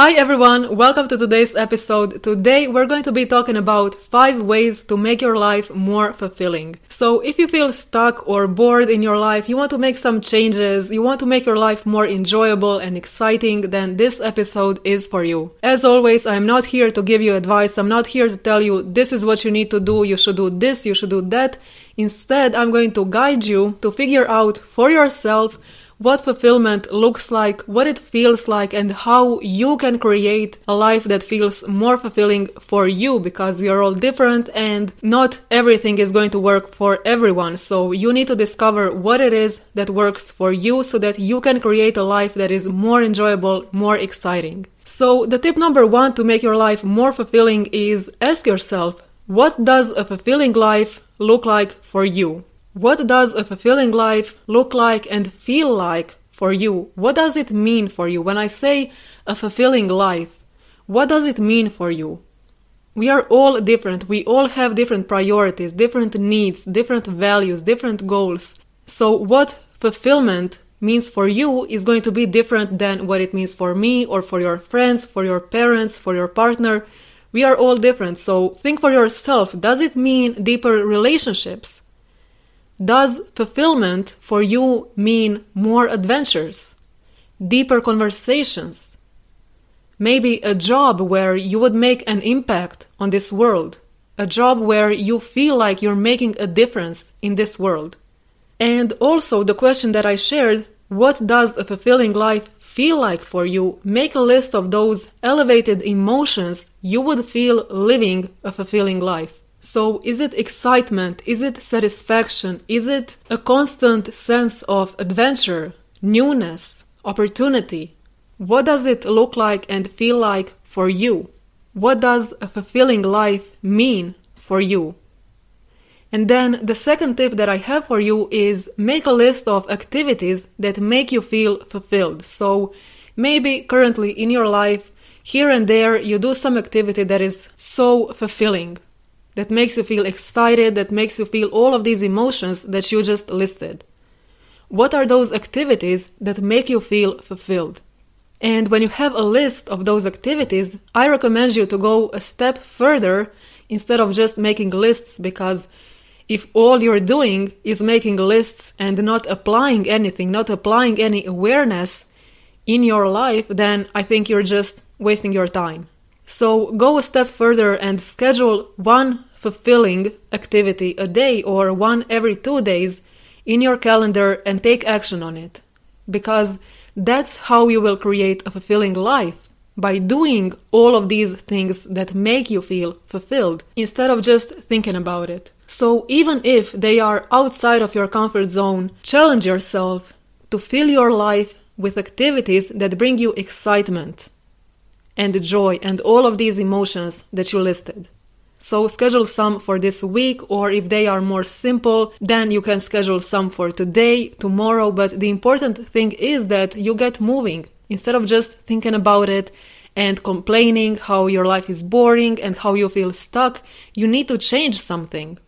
Hi everyone, welcome to today's episode. Today we're going to be talking about 5 ways to make your life more fulfilling. So, if you feel stuck or bored in your life, you want to make some changes, you want to make your life more enjoyable and exciting, then this episode is for you. As always, I'm not here to give you advice, I'm not here to tell you this is what you need to do, you should do this, you should do that. Instead, I'm going to guide you to figure out for yourself what fulfillment looks like, what it feels like, and how you can create a life that feels more fulfilling for you because we are all different and not everything is going to work for everyone. So you need to discover what it is that works for you so that you can create a life that is more enjoyable, more exciting. So the tip number one to make your life more fulfilling is ask yourself, what does a fulfilling life look like for you? What does a fulfilling life look like and feel like for you? What does it mean for you? When I say a fulfilling life, what does it mean for you? We are all different. We all have different priorities, different needs, different values, different goals. So, what fulfillment means for you is going to be different than what it means for me or for your friends, for your parents, for your partner. We are all different. So, think for yourself does it mean deeper relationships? Does fulfillment for you mean more adventures, deeper conversations, maybe a job where you would make an impact on this world, a job where you feel like you're making a difference in this world? And also, the question that I shared what does a fulfilling life feel like for you? Make a list of those elevated emotions you would feel living a fulfilling life. So, is it excitement? Is it satisfaction? Is it a constant sense of adventure, newness, opportunity? What does it look like and feel like for you? What does a fulfilling life mean for you? And then the second tip that I have for you is make a list of activities that make you feel fulfilled. So, maybe currently in your life, here and there, you do some activity that is so fulfilling that makes you feel excited, that makes you feel all of these emotions that you just listed. What are those activities that make you feel fulfilled? And when you have a list of those activities, I recommend you to go a step further instead of just making lists because if all you're doing is making lists and not applying anything, not applying any awareness in your life, then I think you're just wasting your time. So go a step further and schedule one fulfilling activity a day or one every two days in your calendar and take action on it. Because that's how you will create a fulfilling life by doing all of these things that make you feel fulfilled instead of just thinking about it. So, even if they are outside of your comfort zone, challenge yourself to fill your life with activities that bring you excitement and joy and all of these emotions that you listed. So schedule some for this week, or if they are more simple, then you can schedule some for today, tomorrow. But the important thing is that you get moving instead of just thinking about it and complaining how your life is boring and how you feel stuck. You need to change something.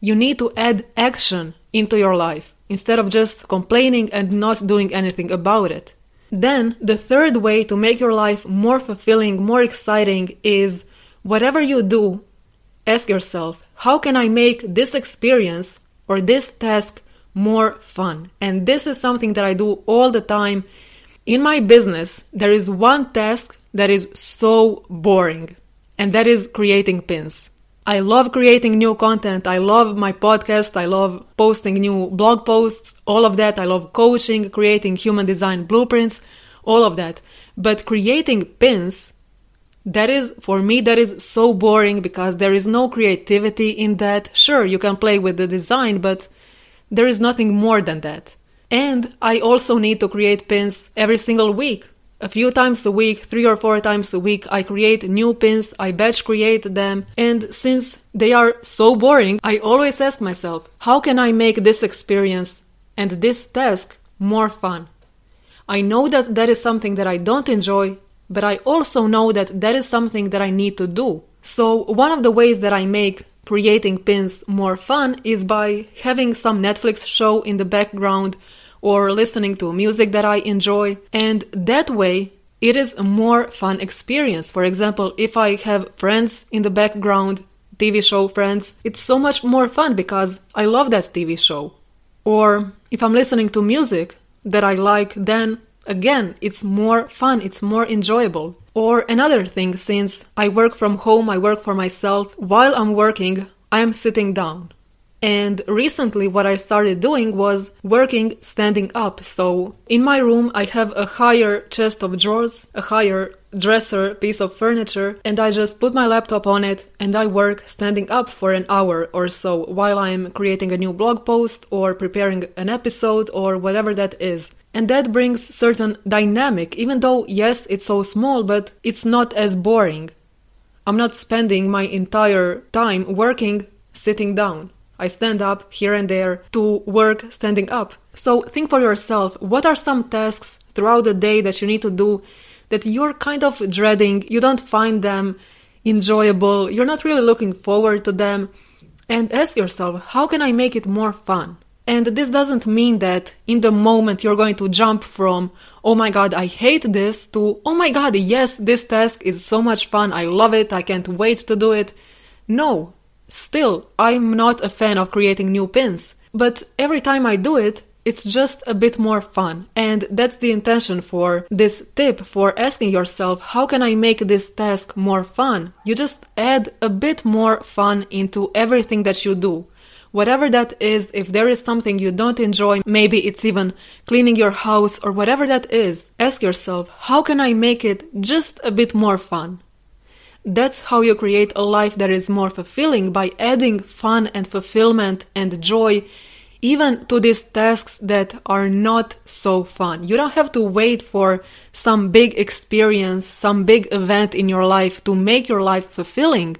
You need to add action into your life instead of just complaining and not doing anything about it. Then, the third way to make your life more fulfilling, more exciting is whatever you do, ask yourself, how can I make this experience or this task more fun? And this is something that I do all the time. In my business, there is one task that is so boring, and that is creating pins. I love creating new content. I love my podcast. I love posting new blog posts, all of that. I love coaching, creating human design blueprints, all of that. But creating pins, that is, for me, that is so boring because there is no creativity in that. Sure, you can play with the design, but there is nothing more than that. And I also need to create pins every single week. A few times a week, three or four times a week, I create new pins, I batch create them, and since they are so boring, I always ask myself, how can I make this experience and this task more fun? I know that that is something that I don't enjoy, but I also know that that is something that I need to do. So, one of the ways that I make creating pins more fun is by having some Netflix show in the background or listening to music that I enjoy. And that way, it is a more fun experience. For example, if I have friends in the background, TV show friends, it's so much more fun because I love that TV show. Or if I'm listening to music that I like, then again, it's more fun, it's more enjoyable. Or another thing, since I work from home, I work for myself, while I'm working, I am sitting down. And recently, what I started doing was working standing up. So, in my room, I have a higher chest of drawers, a higher dresser piece of furniture, and I just put my laptop on it and I work standing up for an hour or so while I'm creating a new blog post or preparing an episode or whatever that is. And that brings certain dynamic, even though, yes, it's so small, but it's not as boring. I'm not spending my entire time working sitting down. I stand up here and there to work standing up. So think for yourself what are some tasks throughout the day that you need to do that you're kind of dreading, you don't find them enjoyable, you're not really looking forward to them, and ask yourself, how can I make it more fun? And this doesn't mean that in the moment you're going to jump from, oh my god, I hate this, to, oh my god, yes, this task is so much fun, I love it, I can't wait to do it. No, Still, I'm not a fan of creating new pins, but every time I do it, it's just a bit more fun. And that's the intention for this tip for asking yourself, how can I make this task more fun? You just add a bit more fun into everything that you do. Whatever that is, if there is something you don't enjoy, maybe it's even cleaning your house or whatever that is, ask yourself, how can I make it just a bit more fun? That's how you create a life that is more fulfilling by adding fun and fulfillment and joy even to these tasks that are not so fun. You don't have to wait for some big experience, some big event in your life to make your life fulfilling.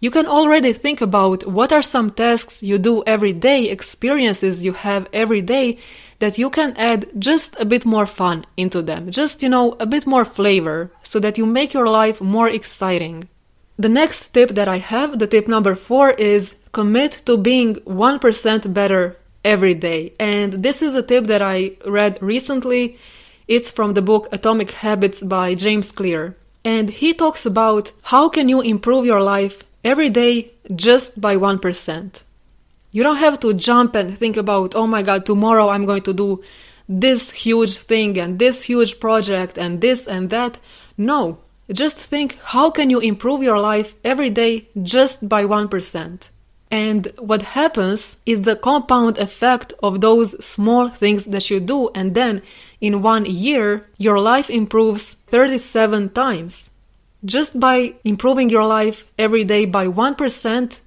You can already think about what are some tasks you do every day, experiences you have every day that you can add just a bit more fun into them, just, you know, a bit more flavor, so that you make your life more exciting. The next tip that I have, the tip number four, is commit to being 1% better every day. And this is a tip that I read recently. It's from the book Atomic Habits by James Clear. And he talks about how can you improve your life every day just by 1%. You don't have to jump and think about, oh my god, tomorrow I'm going to do this huge thing and this huge project and this and that. No, just think how can you improve your life every day just by 1%. And what happens is the compound effect of those small things that you do, and then in one year, your life improves 37 times. Just by improving your life every day by 1%,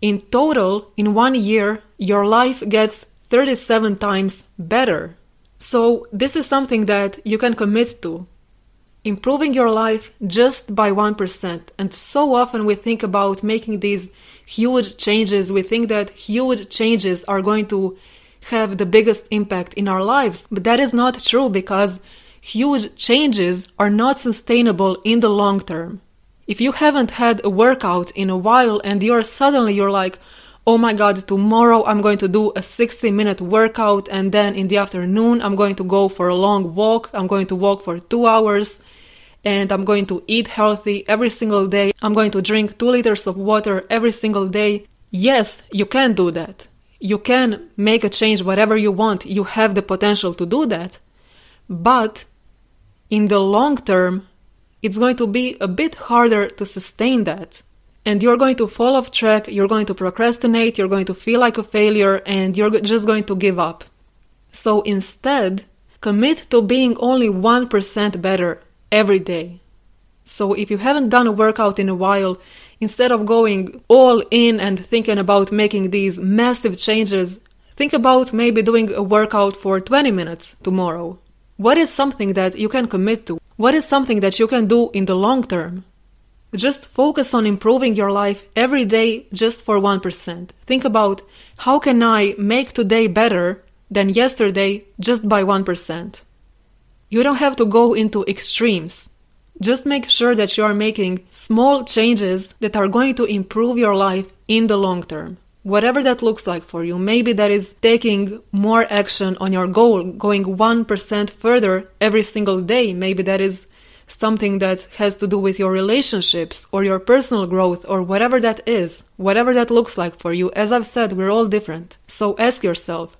in total, in one year, your life gets 37 times better. So, this is something that you can commit to. Improving your life just by 1%. And so often we think about making these huge changes. We think that huge changes are going to have the biggest impact in our lives. But that is not true because huge changes are not sustainable in the long term if you haven't had a workout in a while and you're suddenly you're like oh my god tomorrow i'm going to do a 60 minute workout and then in the afternoon i'm going to go for a long walk. I'm going to walk for 2 hours and i'm going to eat healthy every single day. I'm going to drink 2 liters of water every single day. Yes you can do that. You can make a change whatever you want. You have the potential to do that. But in the long term it's going to be a bit harder to sustain that. And you're going to fall off track, you're going to procrastinate, you're going to feel like a failure, and you're just going to give up. So instead, commit to being only 1% better every day. So if you haven't done a workout in a while, instead of going all in and thinking about making these massive changes, think about maybe doing a workout for 20 minutes tomorrow What is something that you can commit to? What is something that you can do in the long term? Just focus on improving your life every day just for 1%. Think about how can I make today better than yesterday just by 1%. You don't have to go into extremes. Just make sure that you are making small changes that are going to improve your life in the long term whatever that looks like for you. Maybe that is taking more action on your goal, going 1% further every single day. Maybe that is something that has to do with your relationships or your personal growth or whatever that is, whatever that looks like for you. As I've said, we're all different. So ask yourself,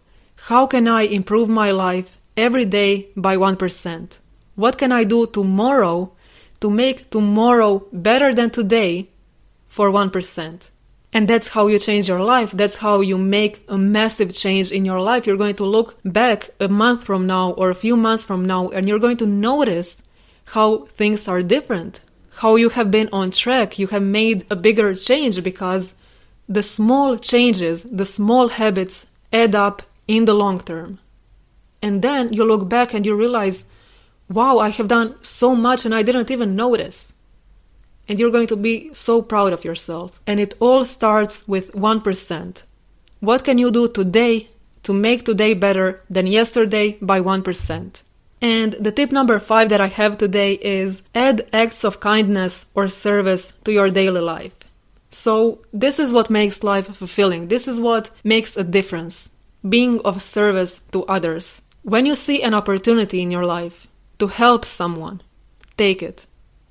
how can I improve my life every day by 1%? What can I do tomorrow to make tomorrow better than today for 1%? And that's how you change your life. That's how you make a massive change in your life. You're going to look back a month from now or a few months from now and you're going to notice how things are different, how you have been on track. You have made a bigger change because the small changes, the small habits add up in the long term. And then you look back and you realize, wow, I have done so much and I didn't even notice and you're going to be so proud of yourself. And it all starts with 1%. What can you do today to make today better than yesterday by 1%? And the tip number five that I have today is add acts of kindness or service to your daily life. So, this is what makes life fulfilling. This is what makes a difference being of service to others. When you see an opportunity in your life to help someone, take it.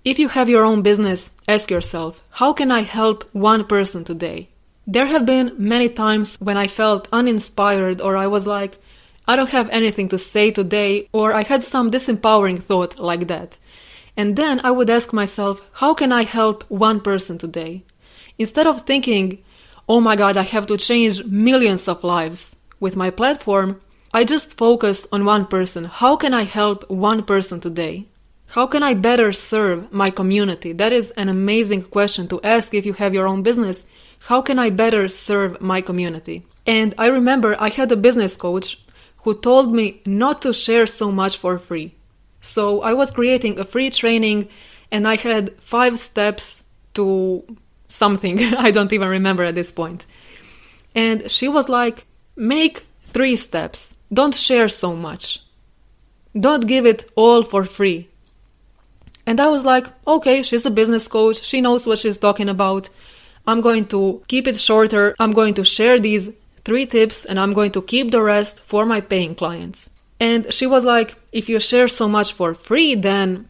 If you have your own business, ask yourself, how can I help one person today? There have been many times when I felt uninspired or I was like, I don't have anything to say today, or I had some disempowering thought like that. And then I would ask myself, how can I help one person today? Instead of thinking, oh my god, I have to change millions of lives with my platform, I just focus on one person. How can I help one person today? How can I better serve my community? That is an amazing question to ask if you have your own business. How can I better serve my community? And I remember I had a business coach who told me not to share so much for free. So I was creating a free training and I had five steps to something. I don't even remember at this point. And she was like, make three steps. Don't share so much. Don't give it all for free. And I was like, okay, she's a business coach. She knows what she's talking about. I'm going to keep it shorter. I'm going to share these three tips and I'm going to keep the rest for my paying clients. And she was like, if you share so much for free, then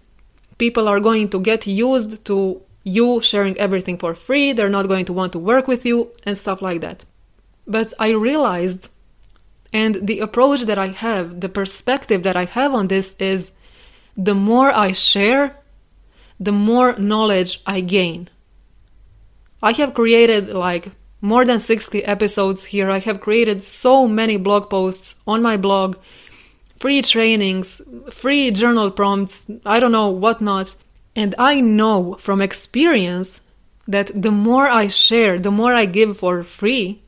people are going to get used to you sharing everything for free. They're not going to want to work with you and stuff like that. But I realized, and the approach that I have, the perspective that I have on this is the more I share, the more knowledge I gain. I have created like more than 60 episodes here. I have created so many blog posts on my blog, free trainings, free journal prompts, I don't know what not. And I know from experience that the more I share, the more I give for free,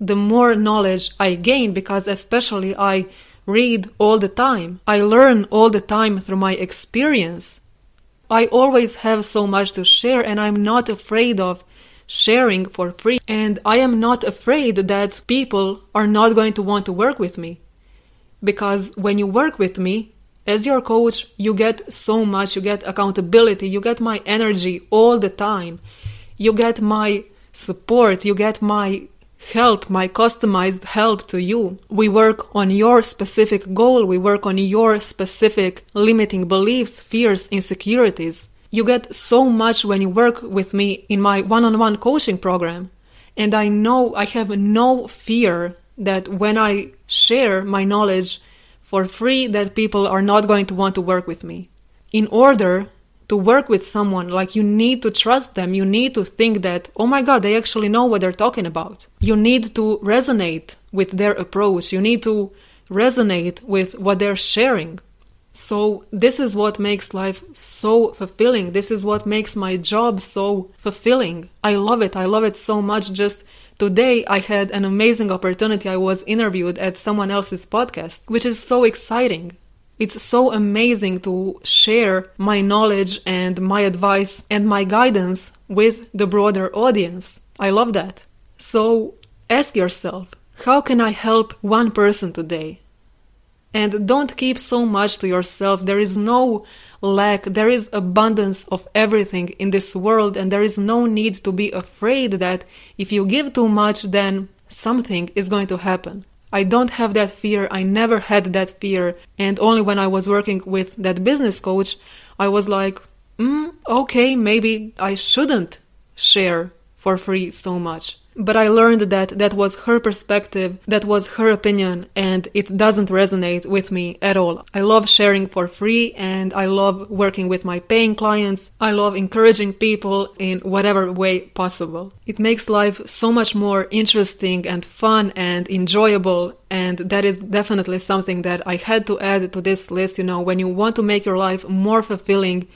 the more knowledge I gain because especially I read all the time. I learn all the time through my experience. I always have so much to share and I'm not afraid of sharing for free. And I am not afraid that people are not going to want to work with me. Because when you work with me, as your coach, you get so much. You get accountability, you get my energy all the time, you get my support, you get my help, my customized help to you. We work on your specific goal, we work on your specific limiting beliefs, fears, insecurities. You get so much when you work with me in my one on one coaching program. And I know I have no fear that when I share my knowledge for free that people are not going to want to work with me. In order to work with someone, like you need to trust them. You need to think that, oh my God, they actually know what they're talking about. You need to resonate with their approach. You need to resonate with what they're sharing. So, this is what makes life so fulfilling. This is what makes my job so fulfilling. I love it. I love it so much. Just today, I had an amazing opportunity. I was interviewed at someone else's podcast, which is so exciting It's so amazing to share my knowledge and my advice and my guidance with the broader audience. I love that. So ask yourself, how can I help one person today? And don't keep so much to yourself. There is no lack, there is abundance of everything in this world, and there is no need to be afraid that if you give too much, then something is going to happen. I don't have that fear. I never had that fear. And only when I was working with that business coach, I was like, mm, okay, maybe I shouldn't share for free so much. But I learned that that was her perspective, that was her opinion, and it doesn't resonate with me at all. I love sharing for free and I love working with my paying clients. I love encouraging people in whatever way possible. It makes life so much more interesting and fun and enjoyable, and that is definitely something that I had to add to this list. You know, when you want to make your life more fulfilling,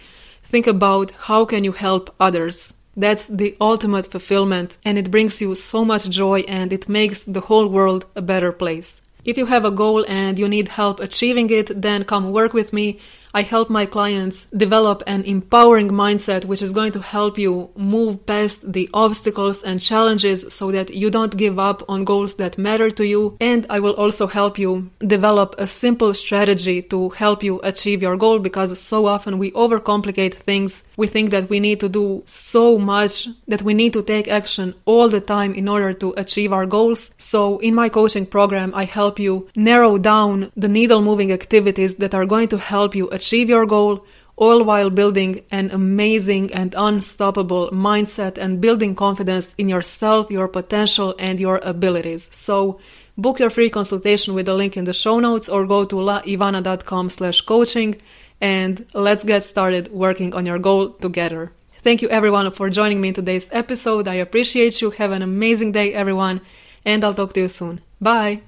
think about how can you help others that's the ultimate fulfillment, and it brings you so much joy and it makes the whole world a better place. If you have a goal and you need help achieving it, then come work with me. I help my clients develop an empowering mindset which is going to help you move past the obstacles and challenges so that you don't give up on goals that matter to you. And I will also help you develop a simple strategy to help you achieve your goal because so often we overcomplicate things. We think that we need to do so much, that we need to take action all the time in order to achieve our goals. So in my coaching program, I help you narrow down the needle moving activities that are going to help you achieve your goal, all while building an amazing and unstoppable mindset and building confidence in yourself, your potential, and your abilities. So, book your free consultation with the link in the show notes or go to laivana.com slash coaching and let's get started working on your goal together. Thank you everyone for joining me in today's episode. I appreciate you. Have an amazing day, everyone, and I'll talk to you soon. Bye.